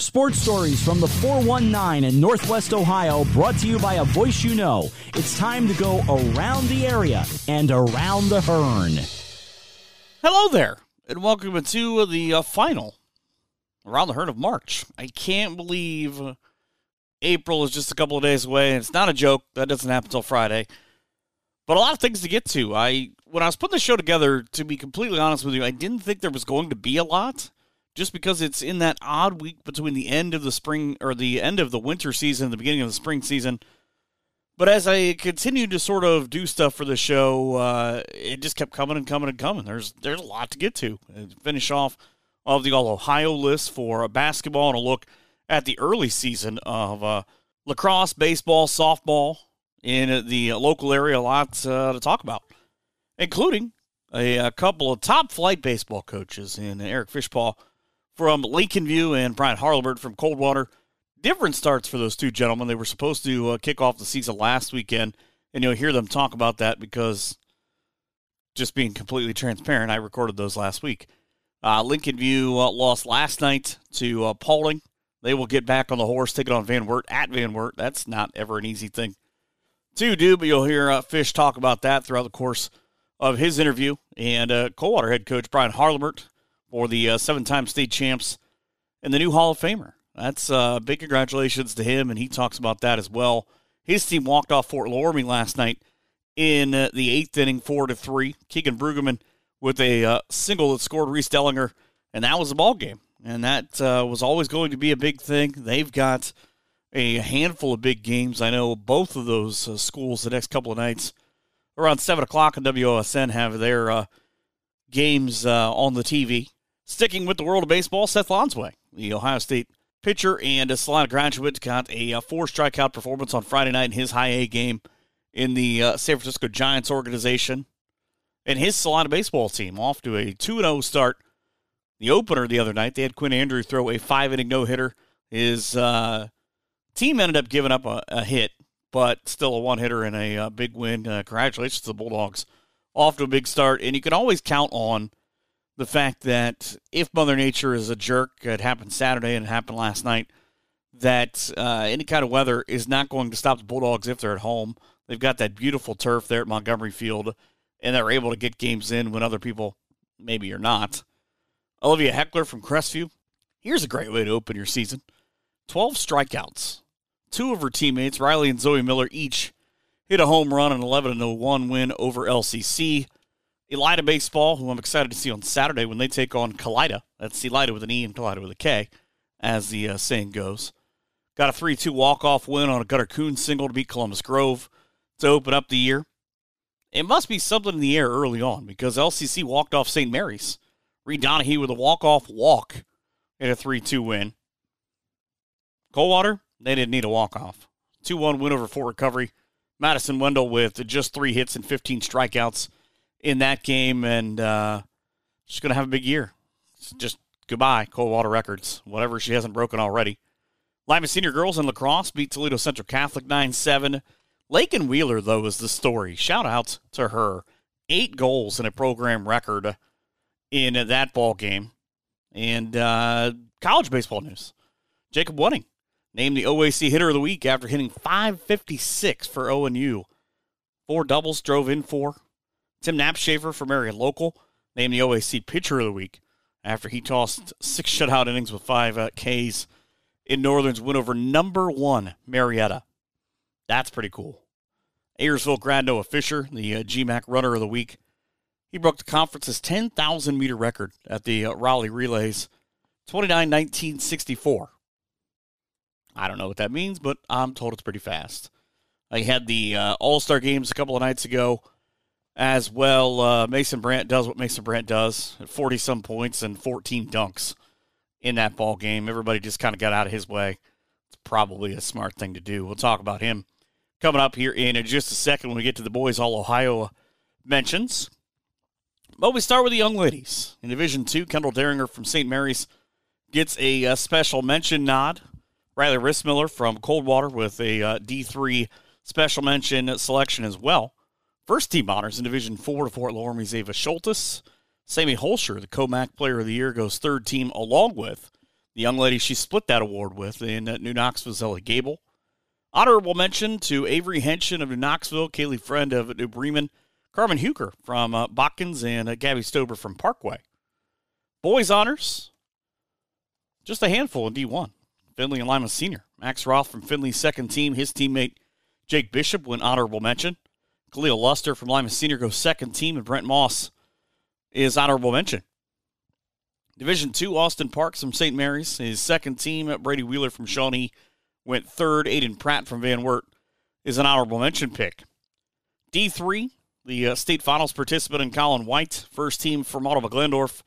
Sports stories from the 419 in Northwest Ohio, brought to you by a voice you know. It's time to go around the area and around the Hearn. Hello there, and welcome to the uh, final around the Hearn of March. I can't believe April is just a couple of days away, and it's not a joke. That doesn't happen until Friday. But a lot of things to get to. I when I was putting the show together, to be completely honest with you, I didn't think there was going to be a lot just because it's in that odd week between the end of the spring or the end of the winter season and the beginning of the spring season. But as I continued to sort of do stuff for the show, uh, it just kept coming and coming and coming. There's there's a lot to get to. And finish off of the All Ohio list for basketball and a look at the early season of uh, lacrosse, baseball, softball in the local area. A lot uh, to talk about, including a, a, couple of top flight baseball coaches in Eric Fishpaw from Lincoln View and Brian Harlamert from Coldwater. Different starts for those two gentlemen. They were supposed to uh, kick off the season last weekend, and you'll hear them talk about that because, just being completely transparent, I recorded those last week. Uh, Lincoln View uh, lost last night to uh, Paulding. They will get back on the horse, take it on Van Wert at Van Wert. That's not ever an easy thing to do, but you'll hear uh, Fish talk about that throughout the course of his interview. And uh, Coldwater head coach Brian Harlamert for the uh, seven time state champs and the new Hall of Famer. That's uh, big congratulations to him, and he talks about that as well. His team walked off Fort Loramie last night in uh, the eighth inning, four to three. Keegan Brueggemann with a uh, single that scored Reese Dellinger, and that was the ball game. And that uh, was always going to be a big thing. They've got a handful of big games. I know both of those uh, schools the next couple of nights around seven o'clock on WOSN have their uh, games on the TV. Sticking with the world of baseball, Seth Lonsway, the Ohio State pitcher and a Celina graduate, got a, uh, four strikeout performance on Friday night in his high A game in the uh, San Francisco Giants organization. And his Celina baseball team off to a 2 0 start. The opener the other night, they had Quinn Andrew throw a five inning no hitter. His uh, team ended up giving up a, a, hit, but still a one hitter and a, a uh, big win. Uh, congratulations to the Bulldogs. Off to a big start. And you can always count on the fact that if Mother Nature is a jerk, it happened Saturday and it happened last night, that uh, any kind of weather is not going to stop the Bulldogs if they're at home. They've got that beautiful turf there at Montgomery Field, and they're able to get games in when other people maybe are not. Olivia Heckler from Crestview. Here's a great way to open your season 12 strikeouts. Two of her teammates, Riley and Zoe Miller, each hit a home run, an 11 1 win over LCC. Elida Baseball, who I'm excited to see on Saturday when they take on Kalida. That's Elida with an E and Kalida with a K, as the uh, saying goes. Got a 3 2 walk off win on a Gutter Coon single to beat Columbus Grove to open up the year. It must be something in the air early on because LCC walked off St. Mary's. Reed Donahue with a walk off walk in a 3 2 win. Coldwater, they didn't need a walk off. 2 1 win over Fort Recovery. Madison Wendell with just three hits and 15 strikeouts in that game, and uh, she's going to have a big year. Just goodbye, Coldwater Records, whatever she hasn't broken already. Lima Senior Girls in lacrosse beat Toledo Central Catholic 9 7. Lake and Wheeler, though, is the story. Shout out to her. Eight goals in a program record in that ball game. And uh, college baseball news. Jacob Wuenning named the OAC hitter of the week after hitting 556 for ONU. Four doubles, drove in four, Tim Knapshafer from area Local named the OAC Pitcher of the Week after he tossed six shutout innings with five uh, Ks in Northern's win over number one Marietta. That's pretty cool. Ayersville grad Noah Fisher, the uh, GMAC Runner of the Week, he broke the conference's 10,000 meter record at the uh, Raleigh Relays, 29 19 64. I don't know what that means, but I'm told it's pretty fast. I had the uh, All Star games a couple of nights ago as well. Uh, Mason Brandt does what Mason Brandt does 40 some points and 14 dunks in that ball game. Everybody just kind of got out of his way. It's probably a smart thing to do. We'll talk about him coming up here in just a second when we get to the boys all Ohio mentions. But we start with the young ladies. In Division Two, Kendall Derringer from St. Mary's gets a, a, uh, special mention nod. Riley Rissmiller from Coldwater with a uh, 3 special mention selection as well. First team honors in Division 4 to Fort Loramie's Ava Schultes. Sammy Holscher, the COMAC Player of the Year, goes third team along with the young lady she split that award with in uh, New Knoxville, Ellie Gable. Honorable mention to Avery Henshin of New Knoxville, Kaylee Friend of New Bremen, Carmen Huker from uh, Botkins, and uh, Gabby Stober from Parkway. Boys honors, just a handful in D1. Findlay and Lima Senior. Max Roth from Findlay's second team. His teammate Jake Bishop went honorable mention. Khalil Luster from Lima Senior goes second team, and Brent Moss is honorable mention. Division two, Austin Parks from St. Mary's. His second team, Brady Wheeler from Shawnee, went third. Aiden Pratt from Van Wert is an honorable mention pick. D3, the uh, state finals participant in Colin White, first team from Ottawa Glandorf.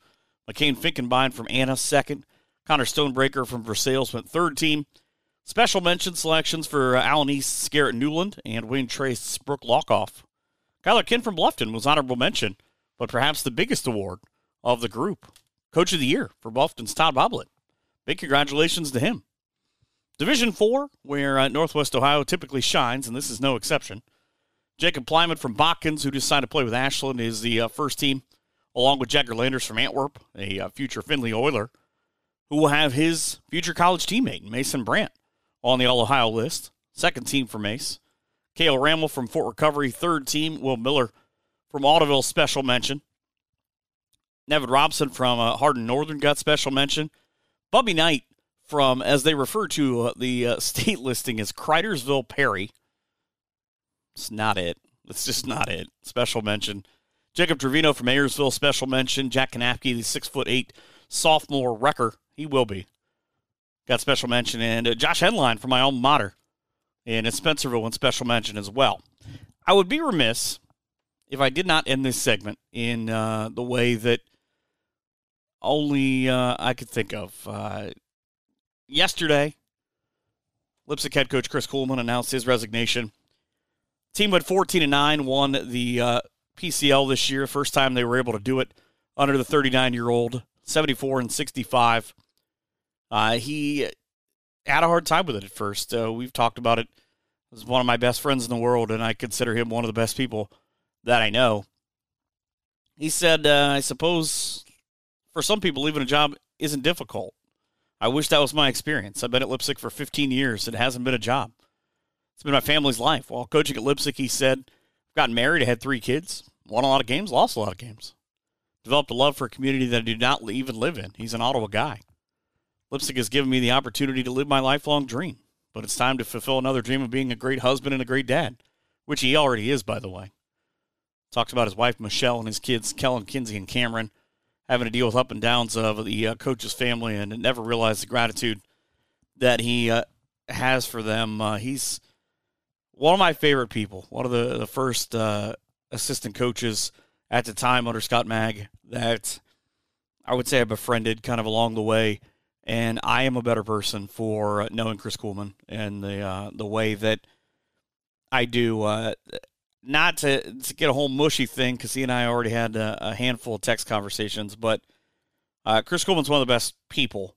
McCain Finkenbein from Anna, second. Connor Stonebreaker from Versailles went third team. Special mention selections for uh, Allen East, Garrett Newland, and Wayne Trace, Brooke Lockoff. Kyler Kin from Bluffton was honorable mention, but perhaps the biggest award of the group. Coach of the Year for Bluffton's Todd Boblett. Big congratulations to him. Division 4, where uh, Northwest Ohio typically shines, and this is no exception. Jacob Plyman from Botkins, who decided to play with Ashland, is the uh, first team, along with Jagger Landers from Antwerp, a uh, future Findlay Oiler, who will have his future college teammate, Mason Brandt, on the All Ohio list. Second team for Mace. Kale Ramel from Fort Recovery, third team. Will Miller from Audubon, special mention. Nevin Robson from uh, Hardin Northern got special mention. Bubby Knight from, as they refer to uh, the uh, state listing, as Cridersville Perry. It's not it. It's just not it. Special mention. Jacob Trevino from Ayersville, special mention. Jack Kanapke, the six foot eight sophomore wrecker. He will be. Got special mention. And uh, Josh Henline from my alma mater. And in Spencerville, in special mention as well. I would be remiss if I did not end this segment in uh, the way that only uh, I could think of. Uh, yesterday, Leipsic head coach Chris Coolman announced his resignation. Team went 14 and 9, won the uh, PCL this year. First time they were able to do it under the 39 year old, 74 and 65. Uh, he had a hard time with it at first. Uh, we've talked about it. He's one of my best friends in the world, and I consider him one of the best people that I know. He said, uh, I suppose for some people, leaving a job isn't difficult. I wish that was my experience. I've been at Leipsic for 15 years. It hasn't been a job. It's been my family's life. While coaching at Leipsic, he said, I've gotten married, I had three kids, won a lot of games, lost a lot of games. Developed a love for a community that I do not even live in. He's an Ottawa guy. Leipsic has given me the opportunity to live my lifelong dream, but it's time to fulfill another dream of being a great husband and a great dad, which he already is, by the way. Talks about his wife, Michelle, and his kids, Kellen, Kinsey, and Cameron having to deal with up and downs of the uh, coach's family and never realized the gratitude that he uh, has for them. Uh, he's one of my favorite people, one of the, the first uh, assistant coaches at the time under Scott Mag that I would say I befriended kind of along the way. And I am a better person for knowing Chris Coolman and the uh, the way that I do uh, not to, to get a whole mushy thing because he and I already had a, a handful of text conversations, but uh, Chris Coolman's one of the best people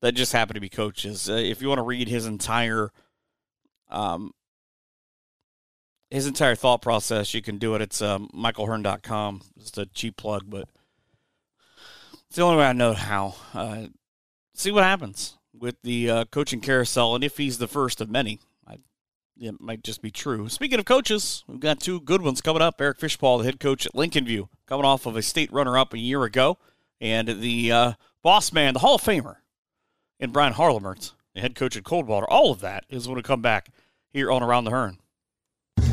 that just happen to be coaches. Uh, if you want to read his entire um, his entire thought process, you can do it. It's um, michaelhearn.com. It's a cheap plug, but it's the only way I know how. See what happens with the uh, coaching carousel, and if he's the first of many it might just be true. Speaking of coaches, we've got two good ones coming up. Eric Fishpaw, the head coach at Lincoln View, coming off of a state runner-up a year ago, and the uh, boss man, the Hall of Famer, and Brian Harlamert, the head coach at Coldwater. All of that is going to come back here on Around the Hearn.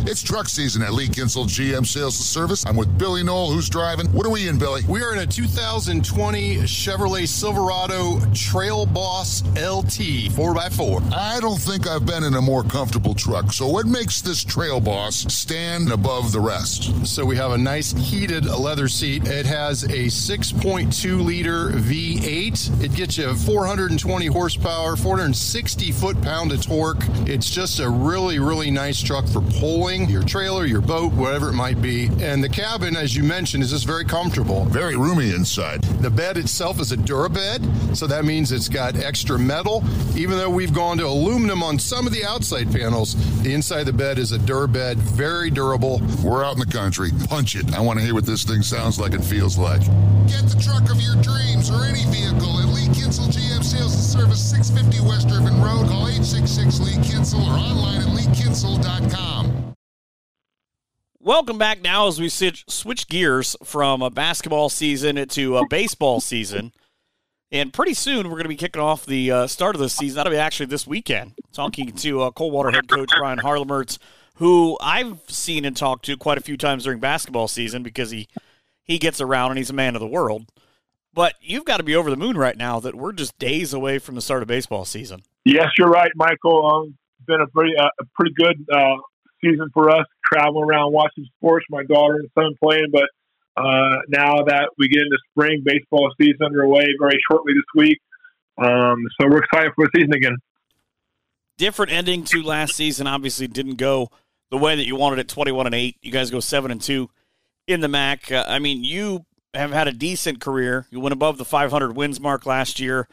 It's truck season at Lee Kinsel GM Sales and Service. I'm with Billy Knoll, who's driving. What are we in, Billy? We are in a 2020 Chevrolet Silverado Trail Boss LT 4x4. I don't think I've been in a more comfortable truck. So, what makes this Trail Boss stand above the rest? So, we have a nice heated leather seat. It has a 6.2 liter V8. It gets you 420 horsepower, 460 foot pound of torque. It's just a really, really nice truck for pulling your trailer, your boat, whatever it might be. And the cabin, as you mentioned, is just very comfortable. Very roomy inside. The bed itself is a Durabed, so that means it's got extra metal. Even though we've gone to aluminum on some of the outside panels, the inside of the bed is a Durabed, very durable. We're out in the country. Punch it. I want to hear what this thing sounds like and feels like. Get the truck of your dreams or any vehicle at Lee Kinsel GM Sales and Service. service, 650 West Irvin Road. Call 866 Lee Kinsel or online at leekinsel.com. Welcome back now as we switch gears from a basketball season to a baseball season. And pretty soon we're going to be kicking off the uh, start of the season. That'll be actually this weekend. Talking to uh, Coldwater head coach Brian Harlemertz, who I've seen and talked to quite a few times during basketball season because he he gets around and he's a man of the world. But you've got to be over the moon right now that we're just days away from the start of baseball season. Yes, you're right, Michael. Um, been a pretty uh, pretty good uh, season for us, traveling around watching sports. My daughter and son playing, but uh, now that we get into spring baseball season underway very shortly this week, um, so we're excited for the season again. Different ending to last season. Obviously, didn't go the way that you wanted it. Twenty-one and eight. You guys go seven and two in the MAC. Uh, I mean, you have had a decent career. You went above the 500 wins mark last year.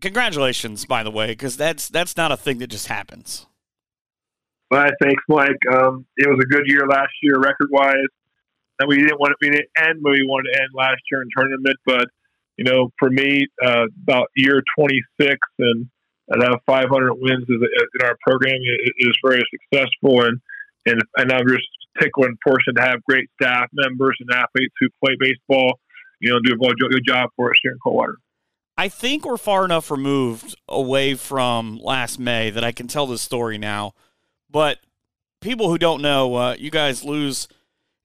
Congratulations, by the way, because that's that's not a thing that just happens. Well, thanks, Mike. Um, it was a good year last year, record wise. And we didn't want to, we didn't end where we wanted to end last year in tournament, but you know, for me, uh, about year 26 and and have 500 wins in our program is very successful, and and and I'm just tickled and fortunate to have great staff members and athletes who play baseball. You know, do a good job for us here in Coldwater. I think we're far enough removed away from last May that I can tell this story now. But people who don't know, uh, you guys lose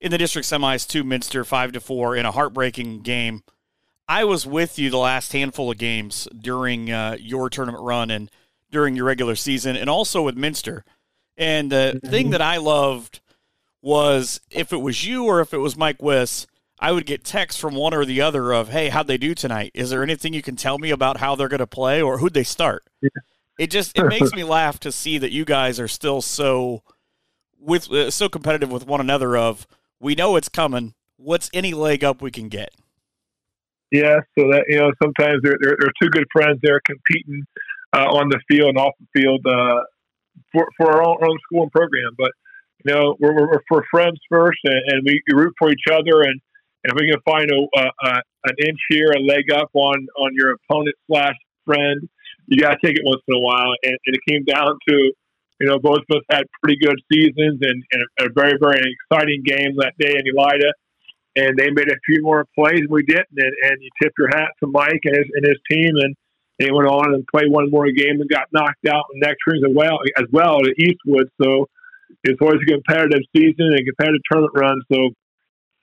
in the district semis to Minster five to four in a heartbreaking game. I was with you the last handful of games during uh, your tournament run and during your regular season, and also with Minster. And the mm-hmm. thing that I loved was if it was you or if it was Mike Wiss, I would get texts from one or the other of, "Hey, how'd they do tonight? Is there anything you can tell me about how they're going to play or who'd they start?" Yeah. It just it makes me laugh to see that you guys are still so with uh, so competitive with one another. Of we know it's coming. What's any leg up we can get? Yeah, so that you know sometimes there there, are two good friends there competing uh, on the field and off the field uh, for for our own, our own school and program, but you know, we're, we're, we're friends first, and, and we root for each other. And, and if we can find a, a, an inch here, a leg up on on your opponent slash friend, you got to take it once in a while. And, and, it came down to, you know, both of us had pretty good seasons and, and a, a, very very exciting game that day in Elida. And they made a few more plays and we didn't, and, and you tip your hat to Mike and his, and his team, and they went on and played one more game and got knocked out in next rings as well as well at Eastwood. So it's always a competitive season and competitive tournament run. So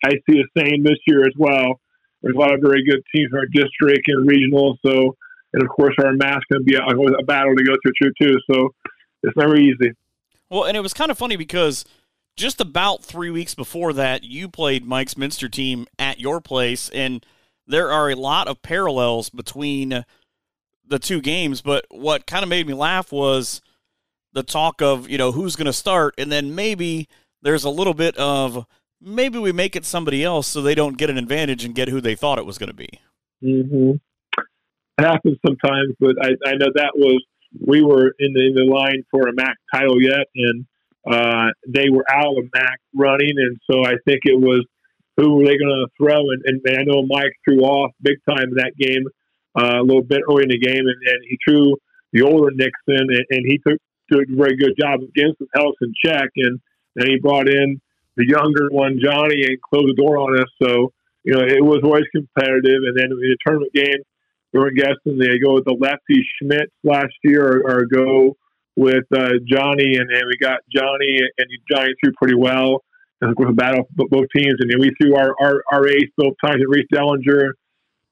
I see the same this year as well. There's a lot of very good teams in our district and regional. So, and of course, our MAC's going to be a, a battle to go through too. So it's never easy. Well, and it was kind of funny because just about three weeks before that, you played Mike's Minster team at your place, and there are a lot of parallels between the two games. But what kind of made me laugh was the talk of you know who's going to start, and then maybe there's a little bit of maybe we make it somebody else so they don't get an advantage and get who they thought it was going to be. Mm-hmm. Happens sometimes, but I, I know that was we were in the in the line for a MAC title yet, and uh, they were out of MAC running, and so I think it was who were they going to throw, and, and, I know Mike threw off big time in that game uh, a little bit early in the game, and, and he threw the older Nixon, and, and he took did a very good job against some health in check. And then he brought in the younger one, Johnny, and closed the door on us. So, you know, it was always competitive. And then in the tournament game, we were guessing they go with the lefty Schmidt last year or, or go with uh, Johnny. And then we got Johnny, and Johnny threw pretty well. And of course, a battle both teams. And we threw our, our, our ace both times at Reese Dellinger.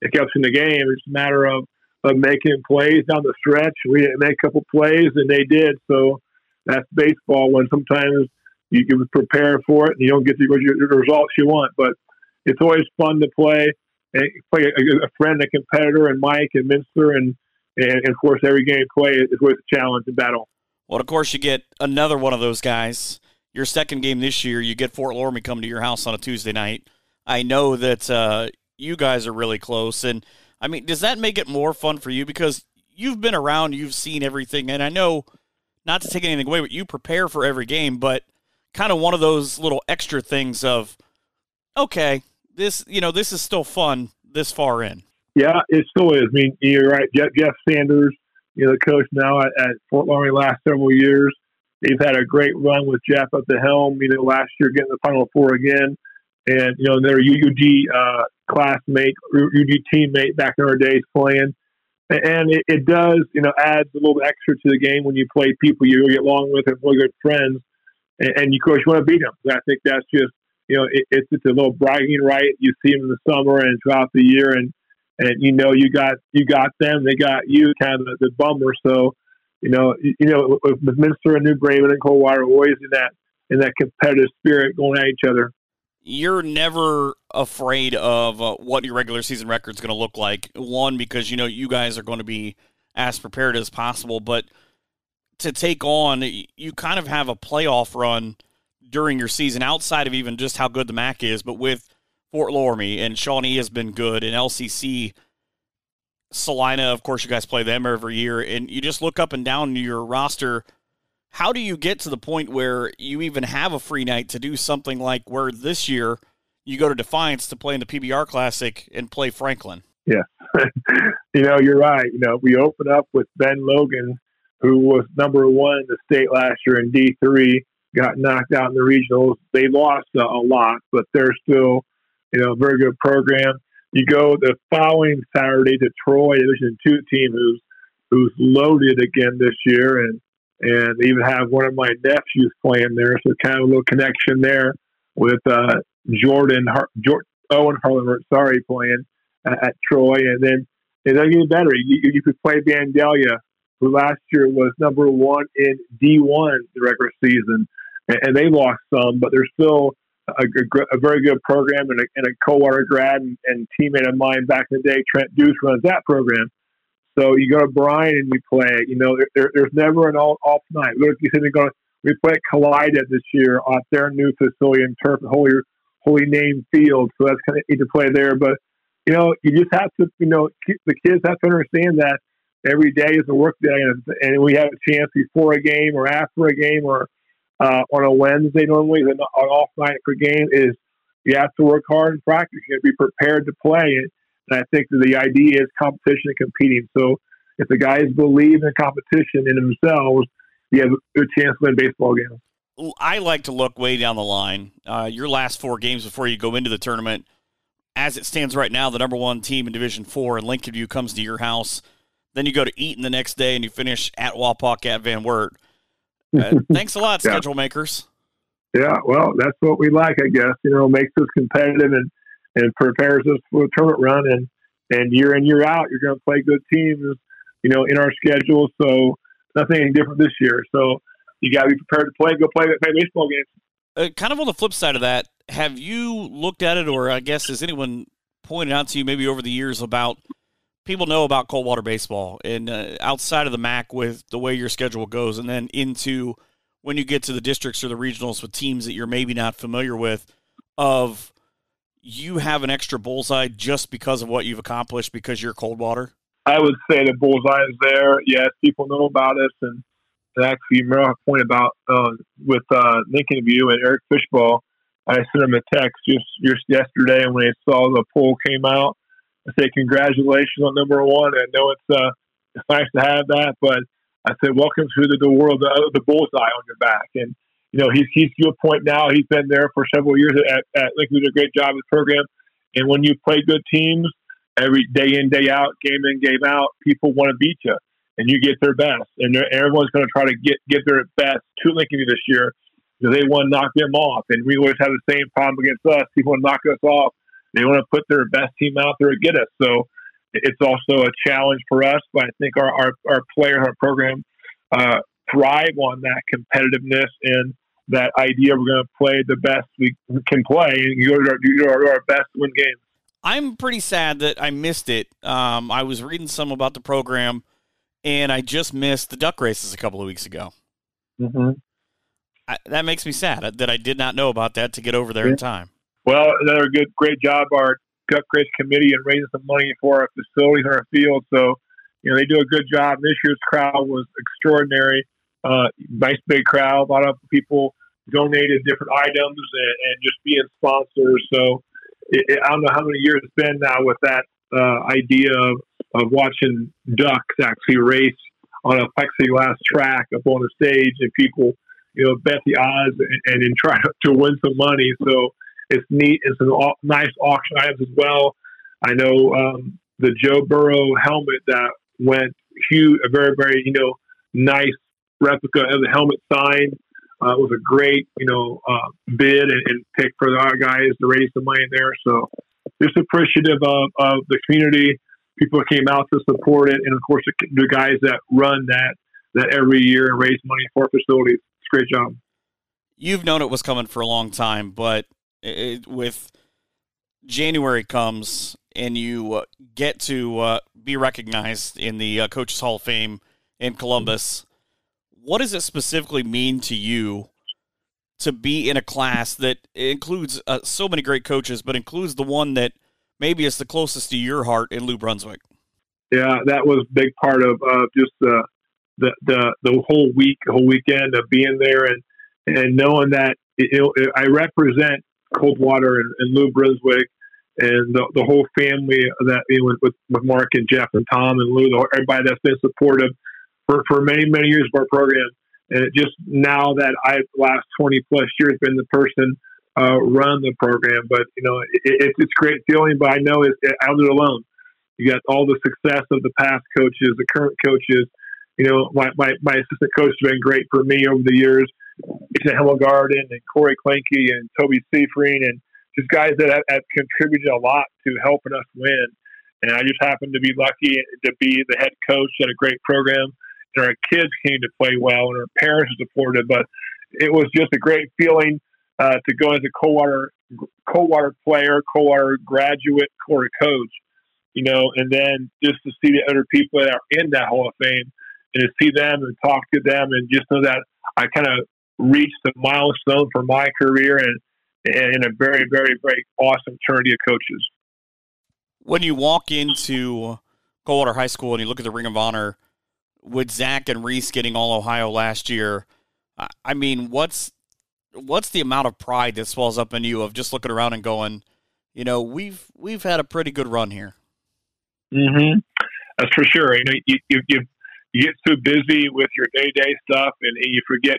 It kept us in the game. It's a matter of of making plays down the stretch. We didn't make a couple plays, and they did. So that's baseball. When sometimes you can prepare for it and you don't get the, the results you want, but it's always fun to play and play a, a friend, a competitor, and Mike and Minster, and, and of course every game play is always a challenge and battle. Well, of course, you get another one of those guys. Your second game this year, you get Fort Loramie come to your house on a Tuesday night. I know that uh, you guys are really close, and I mean, does that make it more fun for you because you've been around, you've seen everything, and I know not to take anything away, but you prepare for every game, but kind of one of those little extra things of okay, this you know this is still fun this far in. Yeah, it still is. I mean, you're right. Jeff, Jeff Sanders you know, the coach now at, at Fort Loramie last several years. They've had a great run with Jeff at the helm. You know, last year getting the Final Four again, and you know their UUG uh, classmate, UUG teammate back in our days playing. And it, it does, you know, adds a little extra to the game when you play people you get along with and really good friends, and, and of course, you want to beat them. I think that's just, you know, it, it's just a little bragging right. You see them in the summer and throughout the year, and and you know you got you got them, they got you, kind of the, bummer. So, you know, you, you know, with Minster and New Bremen and Coldwater, always in that in that competitive spirit going at each other you're never afraid of uh, what your regular season record is going to look like. One, because you know you guys are going to be as prepared as possible, but to take on, you kind of have a playoff run during your season outside of even just how good the MAC is, but with Fort Loramie and Shawnee has been good, and LCC, Celina, of course, you guys play them every year, and you just look up and down your roster how do you get to the point where you even have a free night to do something like where this year you go to Defiance to play in the PBR Classic and play Franklin? Yeah, you know you're right. You know we open up with Ben Logan, who was number one in the state last year in D three, got knocked out in the regionals. They lost a, a lot, but they're still you know a very good program. You go the following Saturday to Troy Division two team, who's who's loaded again this year, and and even have one of my nephews playing there. So kind of a little connection there with uh, Jordan, Har- Owen Harlan, sorry, playing at, at Troy. And then it doesn't get better. You, you could play Vandalia, who last year was number one in D1 the regular season, and, and they lost some, but they're still a, a, a very good program and a, and a Coldwater grad and, and teammate of mine back in the day, Trent Deuce, runs that program. So you go to Bryan and we play. You know, there, there's never an all, off night. Look, you said they're going. We play at this year at their new facility in Turf Holy Holy Name Field. So that's kind of neat to play there. But you know, you just have to. You know, the kids have to understand that every day is a work day, and, and we have a chance before a game or after a game or uh, on a Wednesday normally an, off night for game is you have to work hard in practice. You have to be prepared to play it and I think that the idea is competition and competing. So if the guys believe in competition in themselves, you have a chance to win baseball games. I like to look way down the line. Uh, your last four games before you go into the tournament, as it stands right now, the number one team in Division Four and Lincoln View comes to your house. Then you go to Eaton the next day, and you finish at Wapak at Van Wert. Uh, thanks a lot, yeah. schedule makers. Yeah, well, that's what we like, I guess. You know, makes us competitive and and prepares us for a tournament run. And and year in year out, you're going to play good teams, you know, in our schedule. So nothing any different this year. So you got to be prepared to play. Go play play baseball games. Uh, kind of on the flip side of that, have you looked at it, or I guess has anyone pointed out to you maybe over the years about people know about Coldwater baseball and uh, outside of the MAC with the way your schedule goes, and then into when you get to the districts or the regionals with teams that you're maybe not familiar with, of you have an extra bullseye just because of what you've accomplished because you're Coldwater? I would say the bullseye is there. Yes, people know about us, and, actually, remember a point about uh, with uh, Lincoln View and Eric Fishpaw. I sent him a text just just yesterday, and when I saw the poll came out, I said, "Congratulations on number one." I know it's uh, it's nice to have that, but I said, "Welcome to the, the world of the bullseye on your back." And you know, he's he's to a point now. He's been there for several years at, at Lincoln. Did a great job with the program. And when you play good teams every day in day out, game in game out, people want to beat you, and you get their best. And everyone's going to try to get get their best to Lincoln this year they want to knock them off. And we always have the same problem against us. People want to knock us off. They want to put their best team out there to get us. So it's also a challenge for us. But I think our our, our players, our program, uh, thrive on that competitiveness and that idea we're going to play the best we can play and you are you are our best to win games. I'm pretty sad that I missed it. Um, I was reading some about the program, and I just missed the duck races a couple of weeks ago. Mm-hmm. I, that makes me sad that I did not know about that to get over there yeah. in time. Well, another good, great job our duck race committee and raising some money for our facilities and our field. So, you know, they do a good job. This year's crowd was extraordinary uh, nice big crowd. A lot of people donated different items and, and just being sponsors. So it, it, I don't know how many years it's been now with that uh, idea of, of watching ducks actually race on a plexiglass track up on the stage, and people, you know, bet the odds and, and, and try to win some money. So it's neat. It's a nice auction items as well. I know um, the Joe Burrow helmet that went huge, a very, very, you know, nice replica of the helmet sign. Uh, was a great, you know, uh, bid and, and, pick for our guys to raise the money there. So just appreciative of, of the community. People came out to support it, and of course the, the guys that run that that every year and raise money for facilities. It's a great job. You've known it was coming for a long time, but it, with January comes and you uh, get to uh, be recognized in the uh, Coaches Hall of Fame in Columbus, what does it specifically mean to you to be in a class that includes uh, so many great coaches, but includes the one that maybe is the closest to your heart in Lou Brunswick? Yeah, that was a big part of uh, just the, the the the whole week, whole weekend of being there and and knowing that it, it, I represent Coldwater and, and Lou Brunswick and the, the whole family that you know, with, with Mark and Jeff and Tom and Lou, everybody that's been supportive for, for many, many years of our program. And it just now that I've last 20 plus years been the person uh, run the program, but you know, it, it, it's great feeling, but I know it's it, out it alone. You got all the success of the past coaches, the current coaches. You know, my, my, my assistant coach has been great for me over the years. Ethan Himmelgarden and Corey Klenke and Toby Seifring and just guys that have, have contributed a lot to helping us win. And I just happened to be lucky to be the head coach at a great program and our kids came to play well, and our parents supported. But it was just a great feeling uh, to go as a Coldwater Coldwater player, Coldwater graduate, Coldwater coach. You know, and then just to see the other people that are in that Hall of Fame, and to see them and talk to them, and just know that I kind of reached the milestone for my career, and and a very, very, very awesome trinity of coaches. When you walk into Coldwater High School and you look at the Ring of Honor, with Zach and Reese getting all Ohio last year, I mean, what's what's the amount of pride that swells up in you of just looking around and going, you know, we've we've had a pretty good run here. Mm-hmm. That's for sure. You know, you you, you, you get so busy with your day to day stuff, and you forget,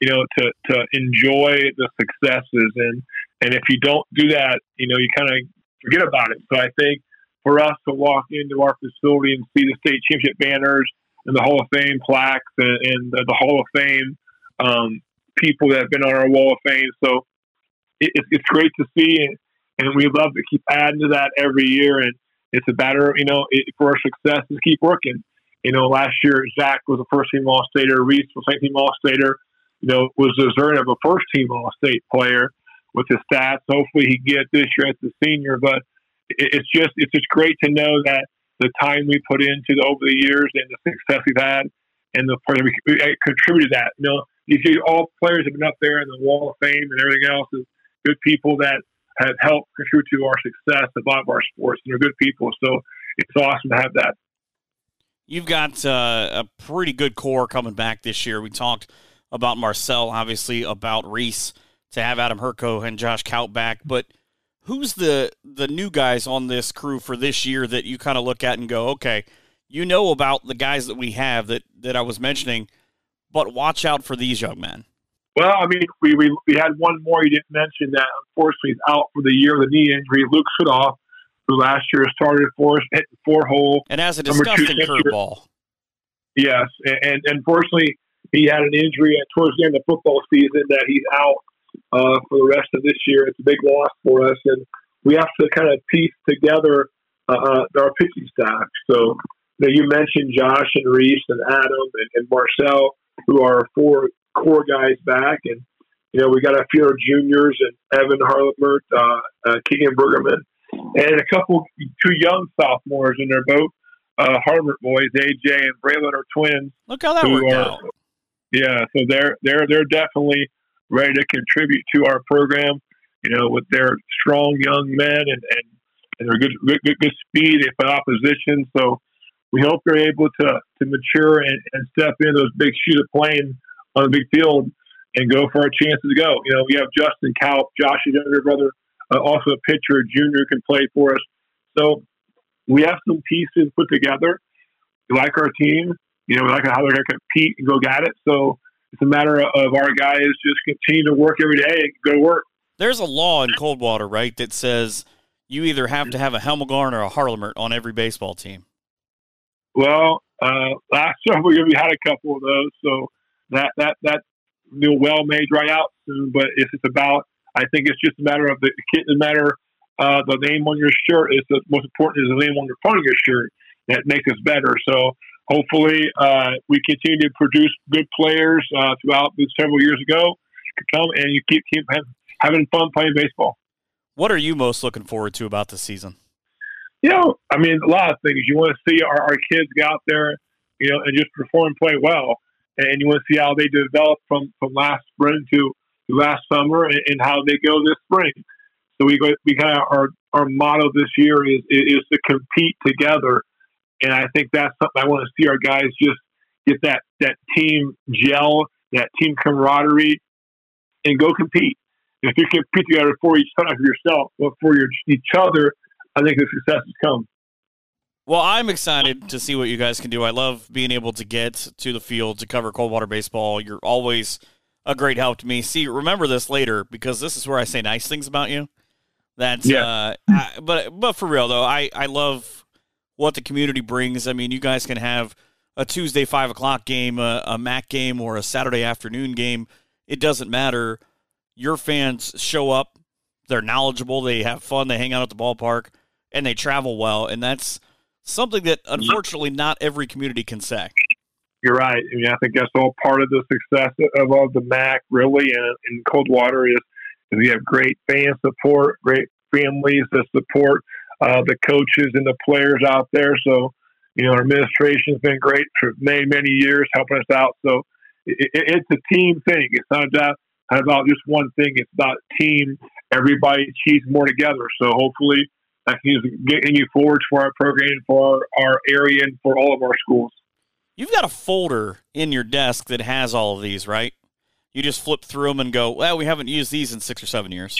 you know, to to enjoy the successes. And and if you don't do that, you know, you kind of forget about it. So I think for us to walk into our facility and see the state championship banners and the Hall of Fame plaques and, and the, the, Hall of Fame um, people that have been on our Wall of Fame. So it, it's great to see, and, and, we love to keep adding to that every year. And it's a matter, you know, it, for our success to keep working. You know, last year Zach was a first team All Stater, Reese was second team All Stater. You know, was deserving of a first team All State player with his stats. Hopefully, he get this year as a senior. But it, it's just it's just great to know that the time we put into the, over the years and the success we've had and the part that we, we contributed that. You know, you see all players have been up there in the Wall of Fame and everything else is good people that have helped contribute to our success of lot of our sports and they're good people. So it's awesome to have that. You've got uh, a pretty good core coming back this year. We talked about Marcel, obviously, about Reese to have Adam Herko and Josh Kaup back, but – who's the the new guys on this crew for this year that you kind of look at and go, okay, you know about the guys that we have that that I was mentioning, but watch out for these young men. Well, I mean, we, we, we had one more you didn't mention that unfortunately is out for the year with a knee injury. Luke Sudoff, who last year started for us, hit four hole. And as a disgusting curveball. Yes, and, and unfortunately, he had an injury towards the end of the football season that he's out uh, for the rest of this year. It's a big loss for us, and we have to kind of piece together uh, uh our pitching staff. So you, know, you mentioned Josh and Reese and Adam and, and Marcel, who are four core guys back, and you know we got a few of our juniors and Evan Harlamert, uh, uh, Keegan Brueggemann, and a couple two young sophomores, and they're both uh, Harlamert boys. AJ and Braylon are twins. Look how that worked are, out. Yeah, so they're they're they're definitely ready to contribute to our program. You know, with their strong young men and and, and their good, good good speed put opposition. So we hope they're able to to mature and, and step into those big shoes of playing on a big field and go for our chances to go. You know, we have Justin Kaup, Josh's younger brother, uh, also a pitcher, junior can play for us. So we have some pieces put together. We like our team. You know, like how they're going to compete and go get it. So it's a matter of our guys just continue to work every day and go to work. There's a law in Coldwater, right, that says you either have to have a Hemmelgarn or a Harlamert on every baseball team. Well, uh, last years we had a couple of those, so that that that new well may dry out soon. But if it's about, I think it's just a matter of the the matter uh, the name on your shirt is the most important is the name on the front of your shirt that makes us better. So hopefully uh, we continue to produce good players uh, throughout the several years ago to come, and you keep keep having fun playing baseball. What are you most looking forward to about the season? You know, I mean, a lot of things. You want to see our, our kids get out there, you know, and just perform play well, and you want to see how they develop from from last spring to, to last summer, and, and how they go this spring. So we go, we kind of our our motto this year is is to compete together and I think that's something I want to see our guys just get that, that team gel, that team camaraderie, and go compete. If you compete together for each other, for yourself, but for your, each other, I think the success has come. Well, I'm excited to see what you guys can do. I love being able to get to the field to cover Coldwater baseball. You're always a great help to me. See, remember this later because this is where I say nice things about you. That's yeah. Uh, I, but but for real though, I I love what the community brings. I mean, you guys can have a Tuesday five o'clock game, a, a MAC game, or a Saturday afternoon game. It doesn't matter. Your fans show up. They're knowledgeable. They have fun. They hang out at the ballpark, and they travel well. And that's something that unfortunately not every community can say. You're right. I mean, I think that's all part of the success of, of the MAC, really, and in Coldwater is, is we have great fan support, great families that support uh, the coaches and the players out there. So, you know, our administration's been great for many, many years helping us out. So it, it, it's a team thing. It's not about, about just one thing. It's about team. Everybody achieves more together. So hopefully that can getting you forward for our program, for our, our area, and for all of our schools. You've got a folder in your desk that has all of these, right? You just flip through them and go, well, we haven't used these in six or seven years.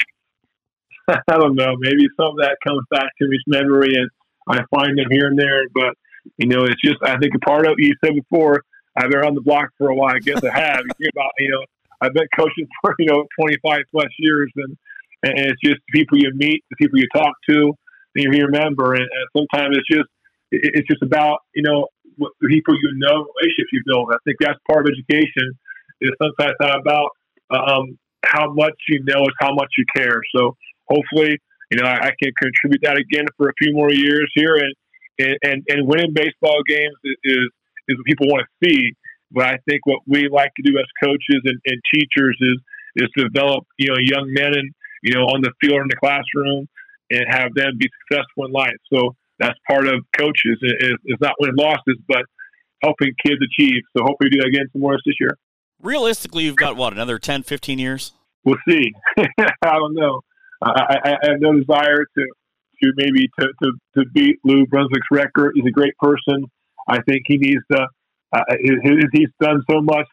I don't know. Maybe some of that comes back to his memory, and I find them here and there. But you know, it's just I think a part of you said before. I've been on the block for a while. I guess I have. you think about you know, I've been coaching for you know 25 plus years, and and it's just the people you meet, the people you talk to, and you remember. And, and sometimes it's just it's just about you know what people you know, relationships you build. I think that's part of education. Is sometimes not about um, how much you know, it's how much you care. So hopefully, you know, I, I, can contribute that again for a few more years here. And and and, and winning baseball games is, is, is what people want to see. But I think what we like to do as coaches and, and teachers is is develop you know young men and you know on the field in the classroom and have them be successful in life. So that's part of coaches is, is not winning losses, but helping kids achieve. So hopefully we do that again some more this year. Realistically, you've got what another 10, 15 years. We'll see. I don't know. I, I, have no desire to to maybe to, to, to beat Lou Brunswick's record. He's a great person. I think he needs to. Uh, he's done so much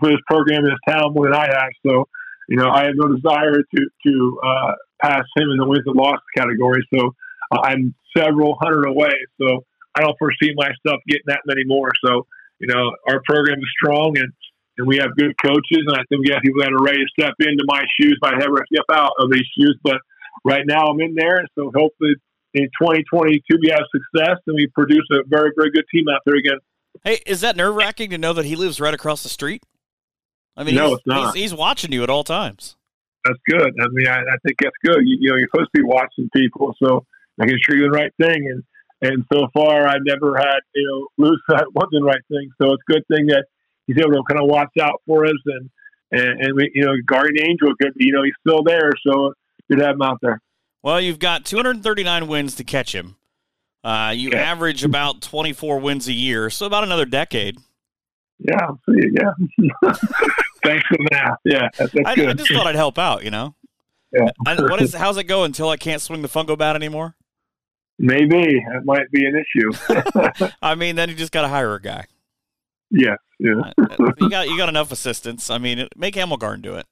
for this program in his town more than I have. So, you know, I have no desire to to uh, pass him in the wins and loss category. So, uh, I'm several hundred away. So, I don't foresee myself getting that many more. So, you know, our program is strong and and we have good coaches, and I think we have people that are ready to step into my shoes I ever step out of these shoes. But right now, I'm in there, and so hopefully in 2022 we have success and we produce a very, very good team out there again. Hey, is that nerve wracking to know that he lives right across the street? I mean, no, he's, it's not. He's, he's, watching you at all times. That's good. I mean, I, I think that's good. You, you, know, you're supposed to be watching people, so making sure you're doing the right thing. And and so far, I've never had you know lose that one the right thing. So it's a good thing that he's able to kind of watch out for us and and, and we, you know guardian angel could you know he's still there so good to have him out there. Well you've got 239 wins to catch him. Uh, you okay. average about 24 wins a year so about another decade. Yeah yeah. Thanks for that yeah that's, that's I, good. I just thought i'd help out you know? Yeah. I, what is how's it go until i can't swing the fungo bat anymore? Maybe. It might be an issue. I mean then you just got to hire a guy yeah, yeah. You got you got enough assistance. I mean, make Hemmelgarn do it.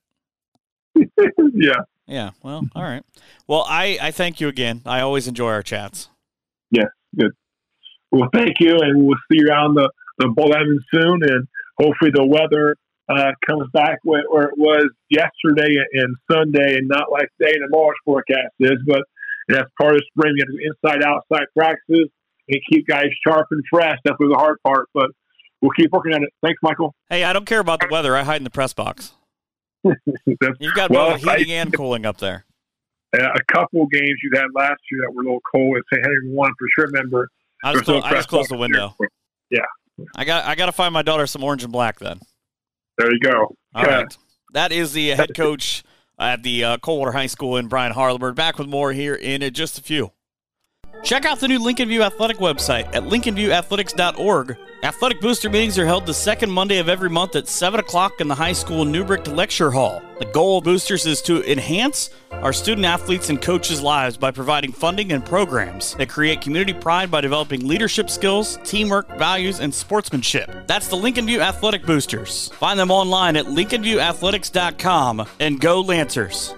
yeah. Yeah. Well, all right. Well, I I thank you again. I always enjoy our chats. Yeah. Good. Well, thank you, and we'll see you around the, bowl lemon soon, and hopefully the weather uh, comes back where, where, it was yesterday and Sunday, and not like today the March forecast is. But that's part of spring. You got to do inside outside practices and keep guys sharp and fresh. That's the hard part, but we'll keep working on it. Thanks, Michael. Hey, I don't care about the weather. I hide in the press box. You've got well, both heating I, and cooling up there. A couple games you had last year that were a little cold. St. Henry one for sure. Remember, I just, close, I just closed the window. Yeah, I got I got to find my daughter some orange and black then. There you go. All yeah. right. That is the head coach at the uh, Coldwater High School in Brian Harlamert. Back with more here in just a few. Check out the new Lincoln View Athletic website at lincolnviewathletics.org. Athletic booster meetings are held the second Monday of every month at 7 o'clock in the high school Newbrick Lecture Hall. The goal of boosters is to enhance our student athletes and coaches' lives by providing funding and programs that create community pride by developing leadership skills, teamwork, values, and sportsmanship. That's the Lincoln View Athletic Boosters. Find them online at lincolnviewathletics.com and go Lancers.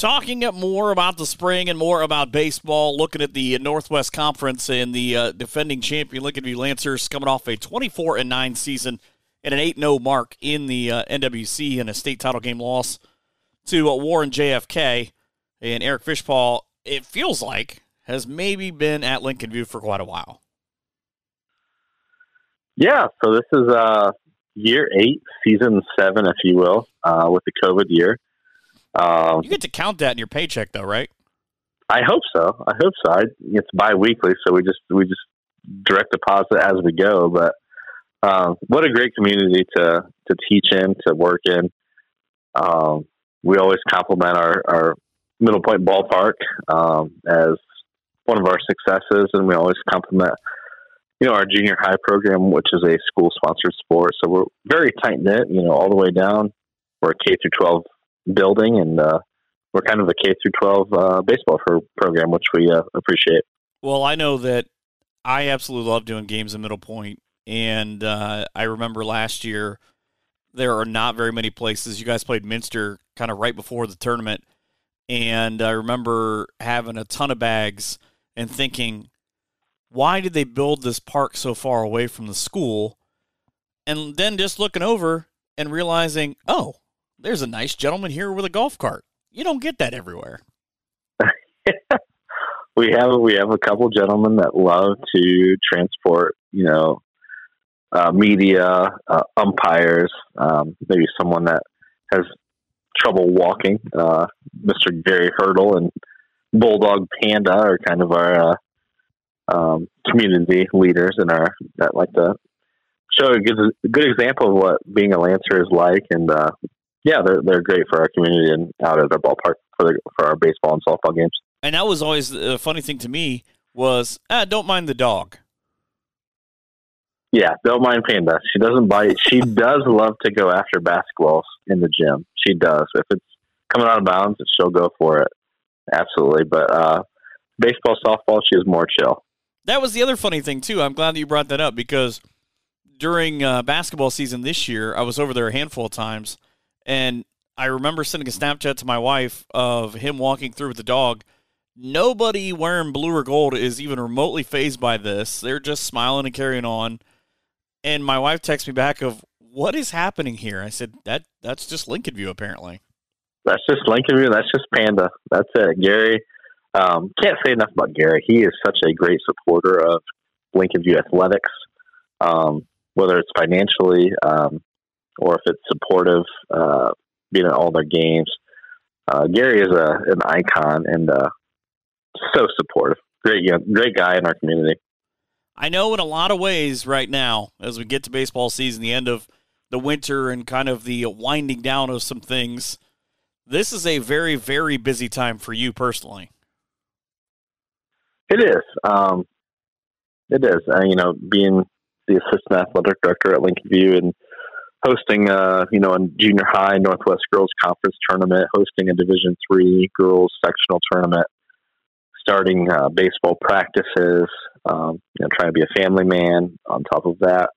Talking more about the spring and more about baseball, looking at the Northwest Conference and the uh, defending champion Lincoln View Lancers coming off a 24 and 9 season and an 8 0 mark in the uh, NWC and a state title game loss to uh, Warren JFK. And Eric Fishpaw, it feels like, has maybe been at Lincoln View for quite a while. Yeah, so this is uh, year eight, season seven, if you will, uh, with the COVID year. Um, you get to count that in your paycheck, though, right? I hope so. I hope so. I, it's biweekly, so we just we just direct deposit as we go. But um, what a great community to to teach in, to work in. Um, we always compliment our, our Middle Point Ballpark um, as one of our successes, and we always compliment you know our junior high program, which is a school sponsored sport. So we're very tight knit, you know, all the way down. We're a K through twelve building, and uh, we're kind of a K through 12 uh, baseball program, which we uh, appreciate. Well, I know that I absolutely love doing games in Middle Point, and uh, I remember last year there are not very many places. You guys played Minster kind of right before the tournament, and I remember having a ton of bags and thinking, why did they build this park so far away from the school? And then just looking over and realizing, oh, there's a nice gentleman here with a golf cart. You don't get that everywhere. we have we have a couple gentlemen that love to transport, you know, uh, media, uh, umpires, um, maybe someone that has trouble walking. Uh, Mr. Gary Hurdle and Bulldog Panda are kind of our uh, um, community leaders and our that like to show a good, a good example of what being a lancer is like and uh, yeah, they're they're great for our community and out at our ballpark for the, for our baseball and softball games. And that was always a funny thing to me was ah, don't mind the dog. Yeah, don't mind Panda. She doesn't bite. She does love to go after basketballs in the gym. She does. If it's coming out of bounds, she'll go for it. Absolutely. But uh, baseball, softball, she is more chill. That was the other funny thing too. I'm glad that you brought that up because during uh, basketball season this year, I was over there a handful of times and I remember sending a Snapchat to my wife of him walking through with the dog. Nobody wearing blue or gold is even remotely phased by this. They're just smiling and carrying on. And my wife texts me back of what is happening here. I said that that's just Lincoln View apparently. That's just Lincoln View. That's just Panda. That's it. Gary um, can't say enough about Gary. He is such a great supporter of Lincoln View athletics, um, whether it's financially, um, or if it's supportive, uh, being at all their games. Uh, Gary is a an icon and uh, so supportive. Great, young, great guy in our community. I know in a lot of ways right now, as we get to baseball season, the end of the winter and kind of the winding down of some things, this is a very, very busy time for you personally. It is. Um, it is. Uh, you know, being the assistant athletic director at Lincoln View and hosting a you know a junior high Northwest Girls Conference tournament, hosting a Division three girls sectional tournament, starting uh, baseball practices, um, you know, trying to be a family man. On top of that,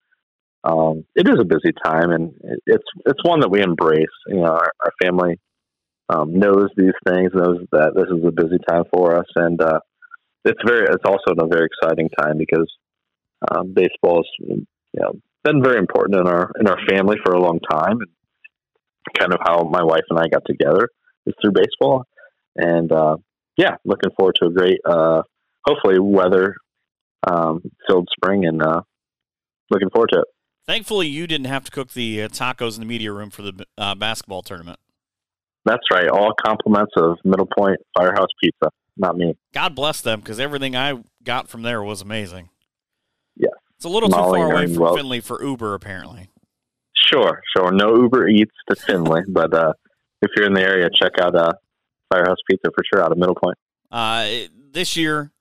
um, it is a busy time, and it's it's one that we embrace. You know, our, our family um, knows these things, knows that this is a busy time for us, and uh, it's very it's also a very exciting time because Um, baseball is you know been very important in our in our family for a long time, and kind of how my wife and I got together is through baseball. And uh, yeah, looking forward to a great, uh, hopefully weather um, filled spring, and uh, looking forward to it. Thankfully, you didn't have to cook the uh, tacos in the media room for the uh, basketball tournament. That's right. All compliments of Middle Point Firehouse Pizza, not me. God bless them because everything I got from there was amazing. It's a little Molly too far away from well. Findlay for Uber, apparently. Sure, sure. No Uber Eats to Findlay, but uh, if you're in the area, check out uh, Firehouse Pizza for sure out of Middle Point. Uh, this year,